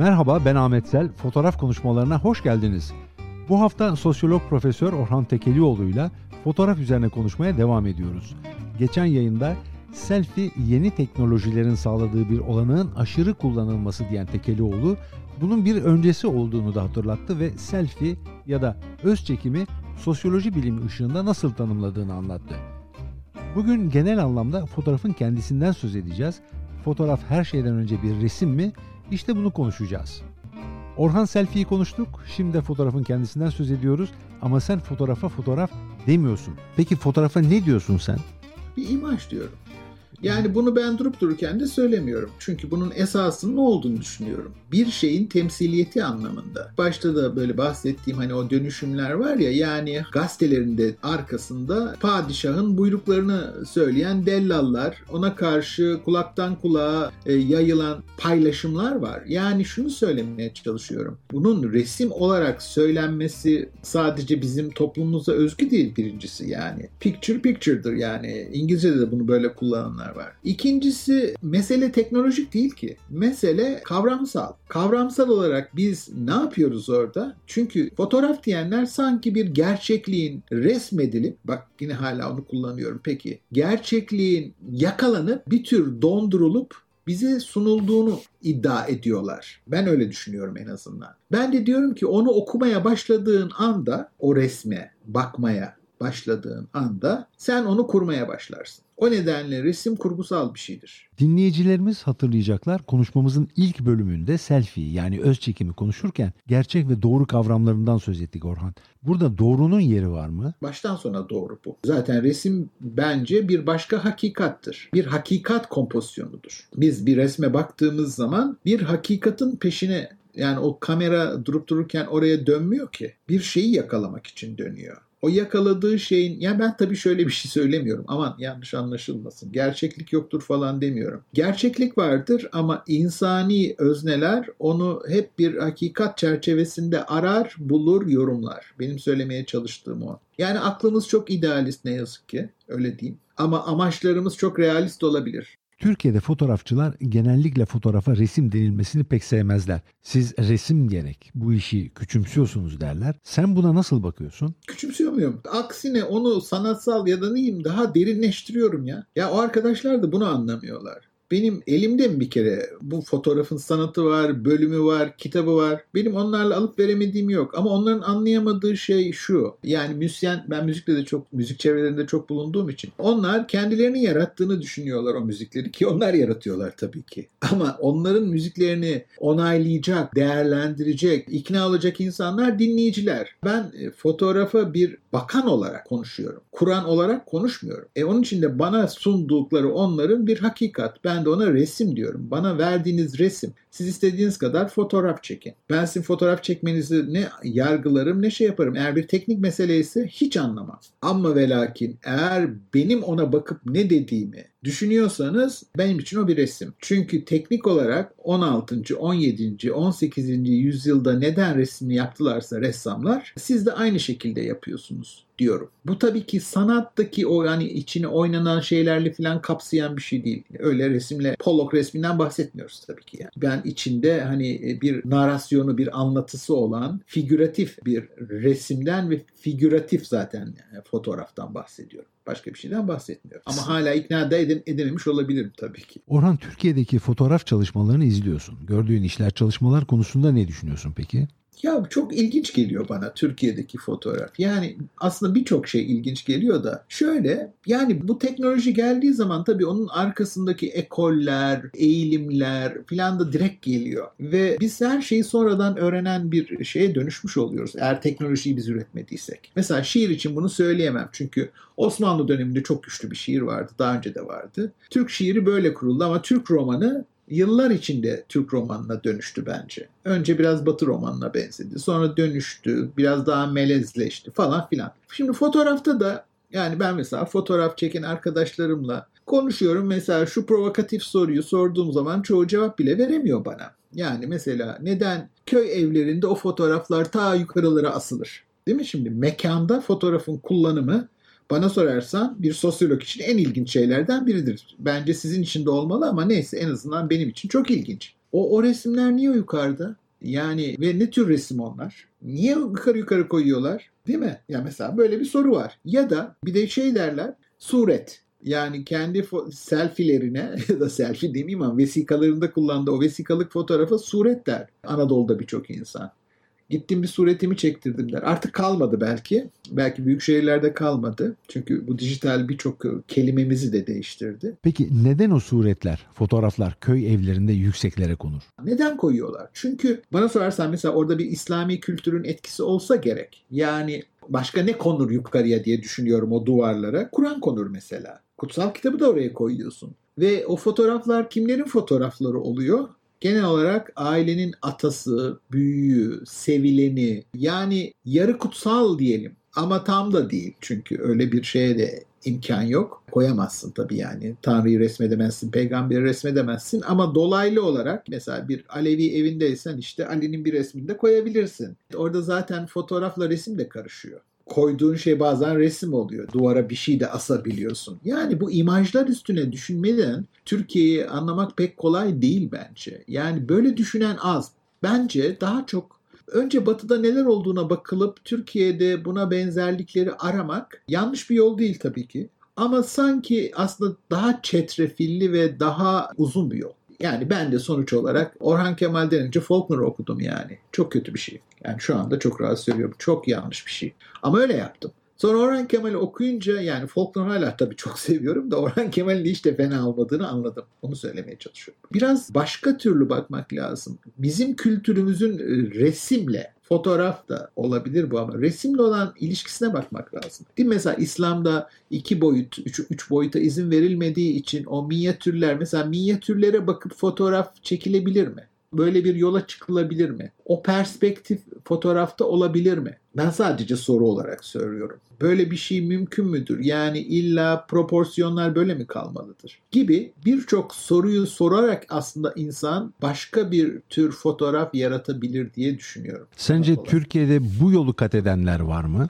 Merhaba ben Ahmet Sel. Fotoğraf konuşmalarına hoş geldiniz. Bu hafta sosyolog Profesör Orhan Tekelioğlu ile fotoğraf üzerine konuşmaya devam ediyoruz. Geçen yayında selfie yeni teknolojilerin sağladığı bir olanağın aşırı kullanılması diyen Tekelioğlu bunun bir öncesi olduğunu da hatırlattı ve selfie ya da öz çekimi sosyoloji bilimi ışığında nasıl tanımladığını anlattı. Bugün genel anlamda fotoğrafın kendisinden söz edeceğiz. Fotoğraf her şeyden önce bir resim mi? İşte bunu konuşacağız. Orhan selfie'yi konuştuk. Şimdi de fotoğrafın kendisinden söz ediyoruz. Ama sen fotoğrafa fotoğraf demiyorsun. Peki fotoğrafa ne diyorsun sen? Bir imaj diyorum. Yani bunu ben durup dururken de söylemiyorum. Çünkü bunun esasının ne olduğunu düşünüyorum. Bir şeyin temsiliyeti anlamında. Başta da böyle bahsettiğim hani o dönüşümler var ya yani gazetelerinde arkasında padişahın buyruklarını söyleyen dellallar, ona karşı kulaktan kulağa e, yayılan paylaşımlar var. Yani şunu söylemeye çalışıyorum. Bunun resim olarak söylenmesi sadece bizim toplumumuza özgü değil birincisi yani. Picture picture'dır yani. İngilizce'de de bunu böyle kullananlar var. İkincisi mesele teknolojik değil ki. Mesele kavramsal. Kavramsal olarak biz ne yapıyoruz orada? Çünkü fotoğraf diyenler sanki bir gerçekliğin resmedilip bak yine hala onu kullanıyorum peki. Gerçekliğin yakalanıp bir tür dondurulup bize sunulduğunu iddia ediyorlar. Ben öyle düşünüyorum en azından. Ben de diyorum ki onu okumaya başladığın anda o resme bakmaya başladığın anda sen onu kurmaya başlarsın. O nedenle resim kurgusal bir şeydir. Dinleyicilerimiz hatırlayacaklar konuşmamızın ilk bölümünde selfie yani öz çekimi konuşurken gerçek ve doğru kavramlarından söz ettik Orhan. Burada doğrunun yeri var mı? Baştan sona doğru bu. Zaten resim bence bir başka hakikattır. Bir hakikat kompozisyonudur. Biz bir resme baktığımız zaman bir hakikatin peşine yani o kamera durup dururken oraya dönmüyor ki. Bir şeyi yakalamak için dönüyor o yakaladığı şeyin yani ben tabii şöyle bir şey söylemiyorum aman yanlış anlaşılmasın gerçeklik yoktur falan demiyorum. Gerçeklik vardır ama insani özneler onu hep bir hakikat çerçevesinde arar, bulur, yorumlar. Benim söylemeye çalıştığım o. Yani aklımız çok idealist ne yazık ki öyle diyeyim. Ama amaçlarımız çok realist olabilir. Türkiye'de fotoğrafçılar genellikle fotoğrafa resim denilmesini pek sevmezler. Siz resim diyerek bu işi küçümsüyorsunuz derler. Sen buna nasıl bakıyorsun? Küçümsüyor muyum? Aksine onu sanatsal ya da neyim daha derinleştiriyorum ya. Ya o arkadaşlar da bunu anlamıyorlar. Benim elimde bir kere bu fotoğrafın sanatı var, bölümü var, kitabı var. Benim onlarla alıp veremediğim yok. Ama onların anlayamadığı şey şu. Yani müzisyen, ben müzikle de çok, müzik çevrelerinde çok bulunduğum için. Onlar kendilerinin yarattığını düşünüyorlar o müzikleri ki onlar yaratıyorlar tabii ki. Ama onların müziklerini onaylayacak, değerlendirecek, ikna olacak insanlar dinleyiciler. Ben e, fotoğrafa bir bakan olarak konuşuyorum. Kur'an olarak konuşmuyorum. E onun için de bana sundukları onların bir hakikat. Ben de ona resim diyorum. Bana verdiğiniz resim. Siz istediğiniz kadar fotoğraf çekin. Ben sizin fotoğraf çekmenizi ne yargılarım ne şey yaparım. Eğer bir teknik mesele ise hiç anlamam. Ama ve lakin eğer benim ona bakıp ne dediğimi düşünüyorsanız benim için o bir resim. Çünkü teknik olarak 16. 17. 18. yüzyılda neden resmi yaptılarsa ressamlar siz de aynı şekilde yapıyorsunuz diyorum. Bu tabii ki sanattaki o yani içine oynanan şeylerle falan kapsayan bir şey değil. Öyle resimle Pollock resminden bahsetmiyoruz tabii ki yani. Ben içinde hani bir narasyonu, bir anlatısı olan figüratif bir resimden ve figüratif zaten fotoğraftan bahsediyorum. Başka bir şeyden bahsetmiyorum. Ama hala ikna da edin, edememiş olabilirim tabii ki. Orhan Türkiye'deki fotoğraf çalışmalarını izliyorsun. Gördüğün işler, çalışmalar konusunda ne düşünüyorsun peki? Ya çok ilginç geliyor bana Türkiye'deki fotoğraf. Yani aslında birçok şey ilginç geliyor da şöyle yani bu teknoloji geldiği zaman tabii onun arkasındaki ekoller, eğilimler falan da direkt geliyor. Ve biz her şeyi sonradan öğrenen bir şeye dönüşmüş oluyoruz eğer teknolojiyi biz üretmediysek. Mesela şiir için bunu söyleyemem çünkü Osmanlı döneminde çok güçlü bir şiir vardı. Daha önce de vardı. Türk şiiri böyle kuruldu ama Türk romanı yıllar içinde Türk romanına dönüştü bence. Önce biraz Batı romanına benzedi. Sonra dönüştü. Biraz daha melezleşti falan filan. Şimdi fotoğrafta da yani ben mesela fotoğraf çeken arkadaşlarımla konuşuyorum. Mesela şu provokatif soruyu sorduğum zaman çoğu cevap bile veremiyor bana. Yani mesela neden köy evlerinde o fotoğraflar ta yukarılara asılır? Değil mi şimdi? Mekanda fotoğrafın kullanımı bana sorarsan bir sosyolog için en ilginç şeylerden biridir. Bence sizin için de olmalı ama neyse en azından benim için çok ilginç. O, o resimler niye yukarıda? Yani ve ne tür resim onlar? Niye yukarı yukarı koyuyorlar? Değil mi? Ya mesela böyle bir soru var. Ya da bir de şey derler suret. Yani kendi selfilerine ya da selfie demeyeyim ama vesikalarında kullandığı o vesikalık fotoğrafa suret der. Anadolu'da birçok insan. Gittim bir suretimi çektirdim der. Artık kalmadı belki. Belki büyük şehirlerde kalmadı. Çünkü bu dijital birçok kelimemizi de değiştirdi. Peki neden o suretler, fotoğraflar köy evlerinde yükseklere konur? Neden koyuyorlar? Çünkü bana sorarsan mesela orada bir İslami kültürün etkisi olsa gerek. Yani başka ne konur yukarıya diye düşünüyorum o duvarlara. Kur'an konur mesela. Kutsal kitabı da oraya koyuyorsun. Ve o fotoğraflar kimlerin fotoğrafları oluyor? Genel olarak ailenin atası, büyüğü, sevileni yani yarı kutsal diyelim ama tam da değil çünkü öyle bir şeye de imkan yok. Koyamazsın tabii yani. Tanrı'yı resmedemezsin, peygamberi resmedemezsin ama dolaylı olarak mesela bir Alevi evindeysen işte Ali'nin bir resmini de koyabilirsin. Orada zaten fotoğrafla resim de karışıyor koyduğun şey bazen resim oluyor. Duvara bir şey de asabiliyorsun. Yani bu imajlar üstüne düşünmeden Türkiye'yi anlamak pek kolay değil bence. Yani böyle düşünen az. Bence daha çok önce batıda neler olduğuna bakılıp Türkiye'de buna benzerlikleri aramak yanlış bir yol değil tabii ki. Ama sanki aslında daha çetrefilli ve daha uzun bir yol. Yani ben de sonuç olarak Orhan Kemal'den önce Faulkner okudum yani. Çok kötü bir şey. Yani şu anda çok rahat söylüyorum. Çok yanlış bir şey. Ama öyle yaptım. Sonra Orhan Kemal'i okuyunca yani Faulkner hala tabii çok seviyorum da Orhan Kemal'in hiç de fena olmadığını anladım. Onu söylemeye çalışıyorum. Biraz başka türlü bakmak lazım. Bizim kültürümüzün e, resimle fotoğraf da olabilir bu ama resimle olan ilişkisine bakmak lazım. Değil mi? Mesela İslam'da iki boyut, üç, üç boyuta izin verilmediği için o minyatürler mesela minyatürlere bakıp fotoğraf çekilebilir mi? Böyle bir yola çıkılabilir mi? O perspektif fotoğrafta olabilir mi? Ben sadece soru olarak söylüyorum. Böyle bir şey mümkün müdür? Yani illa proporsiyonlar böyle mi kalmalıdır? Gibi birçok soruyu sorarak aslında insan başka bir tür fotoğraf yaratabilir diye düşünüyorum. Sence Türkiye'de bu yolu kat edenler var mı?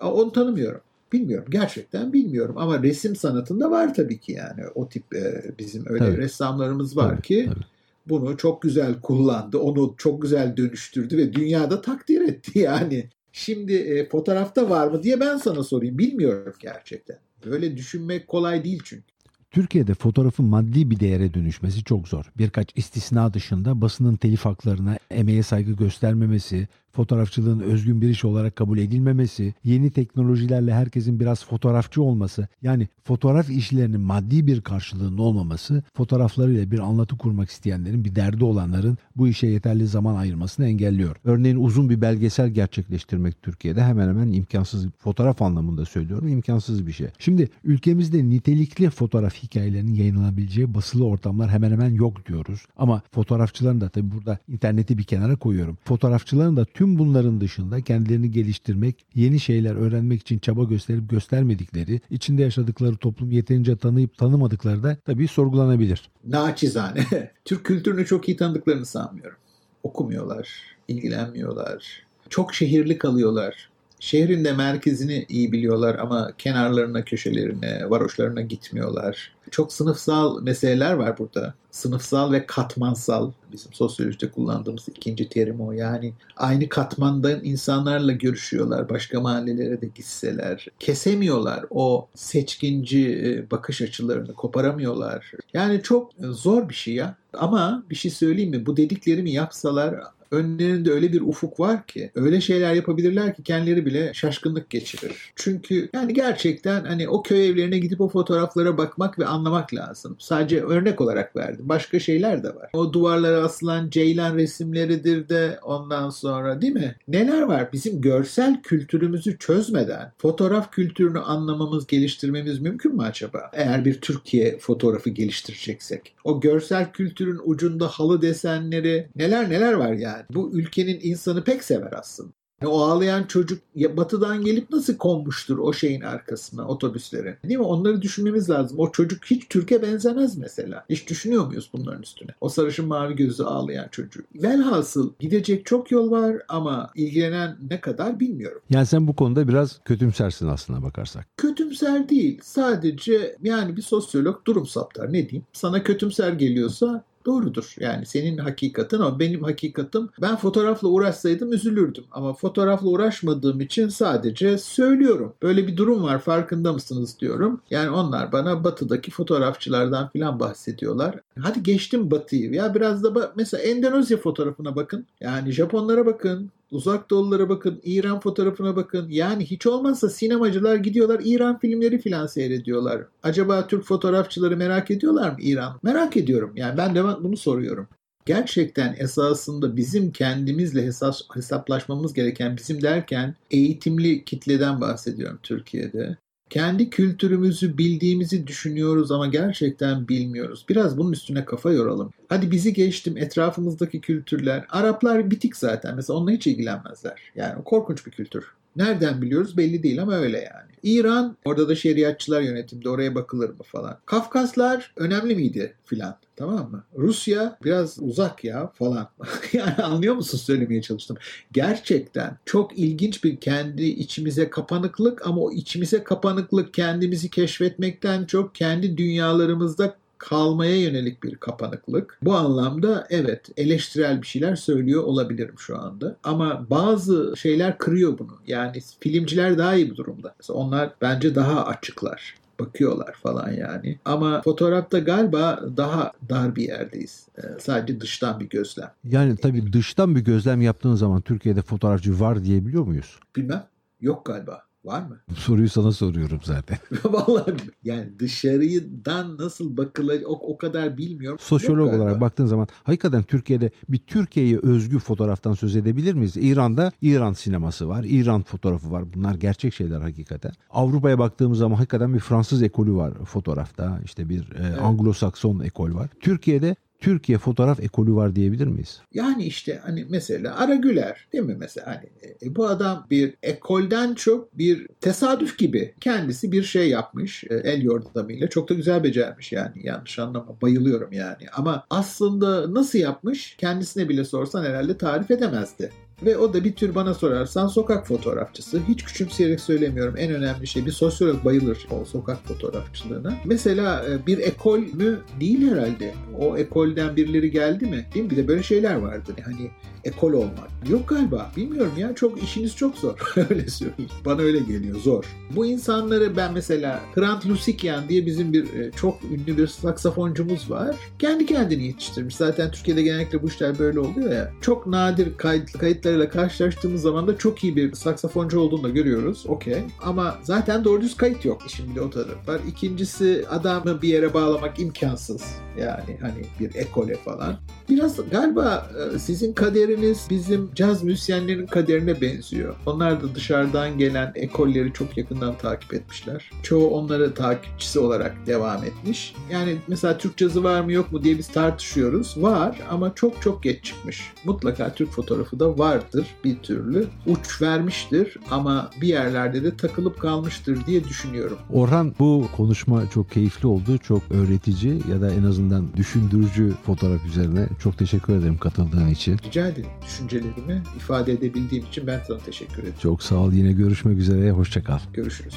Onu tanımıyorum. Bilmiyorum. Gerçekten bilmiyorum. Ama resim sanatında var tabii ki yani. O tip e, bizim öyle tabii. ressamlarımız var tabii, ki tabii bunu çok güzel kullandı. Onu çok güzel dönüştürdü ve dünyada takdir etti yani. Şimdi e, fotoğrafta var mı diye ben sana sorayım. Bilmiyorum gerçekten. Böyle düşünmek kolay değil çünkü. Türkiye'de fotoğrafın maddi bir değere dönüşmesi çok zor. Birkaç istisna dışında basının telif haklarına emeğe saygı göstermemesi, fotoğrafçılığın özgün bir iş olarak kabul edilmemesi, yeni teknolojilerle herkesin biraz fotoğrafçı olması, yani fotoğraf işlerinin maddi bir karşılığının olmaması, fotoğraflarıyla bir anlatı kurmak isteyenlerin, bir derdi olanların bu işe yeterli zaman ayırmasını engelliyor. Örneğin uzun bir belgesel gerçekleştirmek Türkiye'de hemen hemen imkansız, fotoğraf anlamında söylüyorum, imkansız bir şey. Şimdi ülkemizde nitelikli fotoğraf hikayelerinin yayınlanabileceği basılı ortamlar hemen hemen yok diyoruz. Ama fotoğrafçıların da tabii burada interneti bir kenara koyuyorum. Fotoğrafçıların da tüm bunların dışında kendilerini geliştirmek, yeni şeyler öğrenmek için çaba gösterip göstermedikleri, içinde yaşadıkları toplum yeterince tanıyıp tanımadıkları da tabii sorgulanabilir. Naçizane. Türk kültürünü çok iyi tanıdıklarını sanmıyorum. Okumuyorlar, ilgilenmiyorlar. Çok şehirli kalıyorlar. Şehrin de merkezini iyi biliyorlar ama kenarlarına, köşelerine, varoşlarına gitmiyorlar. Çok sınıfsal meseleler var burada. Sınıfsal ve katmansal bizim sosyolojide kullandığımız ikinci terim o. Yani aynı katmandan insanlarla görüşüyorlar. Başka mahallelere de gitseler. Kesemiyorlar o seçkinci e, bakış açılarını. Koparamıyorlar. Yani çok zor bir şey ya. Ama bir şey söyleyeyim mi? Bu dediklerimi yapsalar önlerinde öyle bir ufuk var ki öyle şeyler yapabilirler ki kendileri bile şaşkınlık geçirir. Çünkü yani gerçekten hani o köy evlerine gidip o fotoğraflara bakmak ve anlamak lazım. Sadece örnek olarak verdim. Başka şeyler de var. O duvarlara asılan ceylan resimleridir de ondan sonra değil mi? Neler var? Bizim görsel kültürümüzü çözmeden fotoğraf kültürünü anlamamız, geliştirmemiz mümkün mü acaba? Eğer bir Türkiye fotoğrafı geliştireceksek. O görsel kültürün ucunda halı desenleri neler neler var yani yani. Bu ülkenin insanı pek sever aslında. O ağlayan çocuk batıdan gelip nasıl konmuştur o şeyin arkasına otobüslerin? Değil mi? Onları düşünmemiz lazım. O çocuk hiç Türkiye benzemez mesela. Hiç düşünüyor muyuz bunların üstüne? O sarışın mavi gözlü ağlayan çocuk. Velhasıl gidecek çok yol var ama ilgilenen ne kadar bilmiyorum. Yani sen bu konuda biraz kötümsersin aslına bakarsak. Kötümser değil. Sadece yani bir sosyolog durum saptar. Ne diyeyim? Sana kötümser geliyorsa doğrudur. Yani senin hakikatin o. Benim hakikatim ben fotoğrafla uğraşsaydım üzülürdüm. Ama fotoğrafla uğraşmadığım için sadece söylüyorum. Böyle bir durum var farkında mısınız diyorum. Yani onlar bana batıdaki fotoğrafçılardan filan bahsediyorlar. Hadi geçtim batıyı. Ya biraz da bak mesela Endonezya fotoğrafına bakın. Yani Japonlara bakın. Uzak doğulara bakın, İran fotoğrafına bakın. Yani hiç olmazsa sinemacılar gidiyorlar İran filmleri filan seyrediyorlar. Acaba Türk fotoğrafçıları merak ediyorlar mı İran? Merak ediyorum. Yani ben de bunu soruyorum. Gerçekten esasında bizim kendimizle hesap, hesaplaşmamız gereken bizim derken eğitimli kitleden bahsediyorum Türkiye'de. Kendi kültürümüzü bildiğimizi düşünüyoruz ama gerçekten bilmiyoruz. Biraz bunun üstüne kafa yoralım. Hadi bizi geçtim etrafımızdaki kültürler. Araplar bitik zaten. Mesela onunla hiç ilgilenmezler. Yani korkunç bir kültür. Nereden biliyoruz belli değil ama öyle yani. İran orada da şeriatçılar yönetimde oraya bakılır mı falan. Kafkaslar önemli miydi filan tamam mı? Rusya biraz uzak ya falan. yani anlıyor musun söylemeye çalıştım. Gerçekten çok ilginç bir kendi içimize kapanıklık ama o içimize kapanıklık kendimizi keşfetmekten çok kendi dünyalarımızda kalmaya yönelik bir kapanıklık. Bu anlamda evet eleştirel bir şeyler söylüyor olabilirim şu anda. Ama bazı şeyler kırıyor bunu. Yani filmciler daha iyi bir durumda. Mesela onlar bence daha açıklar bakıyorlar falan yani. Ama fotoğrafta galiba daha dar bir yerdeyiz. Ee, sadece dıştan bir gözlem. Yani tabii dıştan bir gözlem yaptığın zaman Türkiye'de fotoğrafçı var diyebiliyor muyuz? Bilmem. Yok galiba. Var mı? Bu soruyu sana soruyorum zaten. Vallahi yani dışarıdan nasıl bakılacak o, o kadar bilmiyorum. Sosyolog olarak baktığın zaman hakikaten Türkiye'de bir Türkiye'ye özgü fotoğraftan söz edebilir miyiz? İran'da İran sineması var, İran fotoğrafı var. Bunlar gerçek şeyler hakikaten. Avrupa'ya baktığımız zaman hakikaten bir Fransız ekolü var fotoğrafta. İşte bir e, evet. Anglo-Sakson ekol var. Türkiye'de Türkiye fotoğraf ekolü var diyebilir miyiz? Yani işte hani mesela Ara Güler değil mi mesela hani e, bu adam bir ekolden çok bir tesadüf gibi kendisi bir şey yapmış e, el yordamıyla çok da güzel becermiş yani yanlış anlama bayılıyorum yani ama aslında nasıl yapmış kendisine bile sorsan herhalde tarif edemezdi. Ve o da bir tür bana sorarsan sokak fotoğrafçısı. Hiç küçümseyerek söylemiyorum. En önemli şey bir sosyolog bayılır o sokak fotoğrafçılığına. Mesela e, bir ekol mü? Değil herhalde. O ekolden birileri geldi mi? Değil mi? Bir de böyle şeyler vardı. Hani ekol olmak. Yok galiba. Bilmiyorum ya. Çok işiniz çok zor. öyle söyleyeyim. Bana öyle geliyor. Zor. Bu insanları ben mesela Hrant Lusikyan diye bizim bir e, çok ünlü bir saksafoncumuz var. Kendi kendini yetiştirmiş. Zaten Türkiye'de genellikle bu işler böyle oluyor ya. Çok nadir kayıt, kayıtlarıyla karşılaştığımız zaman da çok iyi bir saksafoncu olduğunu da görüyoruz. Okey. Ama zaten doğru düz kayıt yok. Şimdi o taraf var. İkincisi adamı bir yere bağlamak imkansız. Yani hani bir ekole falan. Biraz galiba e, sizin kaderiniz bizim caz müzisyenlerin kaderine benziyor. Onlar da dışarıdan gelen ekolleri çok yakından takip etmişler. Çoğu onları takipçisi olarak devam etmiş. Yani mesela Türk cazı var mı yok mu diye biz tartışıyoruz. Var ama çok çok geç çıkmış. Mutlaka Türk fotoğrafı da vardır bir türlü. Uç vermiştir ama bir yerlerde de takılıp kalmıştır diye düşünüyorum. Orhan bu konuşma çok keyifli oldu. Çok öğretici ya da en azından düşündürücü fotoğraf üzerine çok teşekkür ederim katıldığın için. Rica ederim. Düşüncelerimi ifade edebildiğim için ben sana teşekkür ederim. Çok sağ ol. Yine görüşmek üzere. Hoşçakal. Görüşürüz.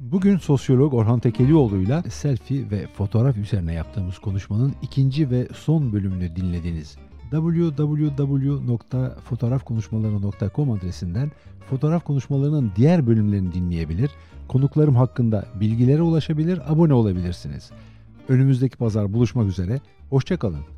Bugün sosyolog Orhan Tekelioğlu'yla selfie ve fotoğraf üzerine yaptığımız konuşmanın ikinci ve son bölümünü dinlediniz. www.fotoğrafkonuşmaları.com adresinden fotoğraf konuşmalarının diğer bölümlerini dinleyebilir, konuklarım hakkında bilgilere ulaşabilir, abone olabilirsiniz. Önümüzdeki pazar buluşmak üzere, hoşçakalın.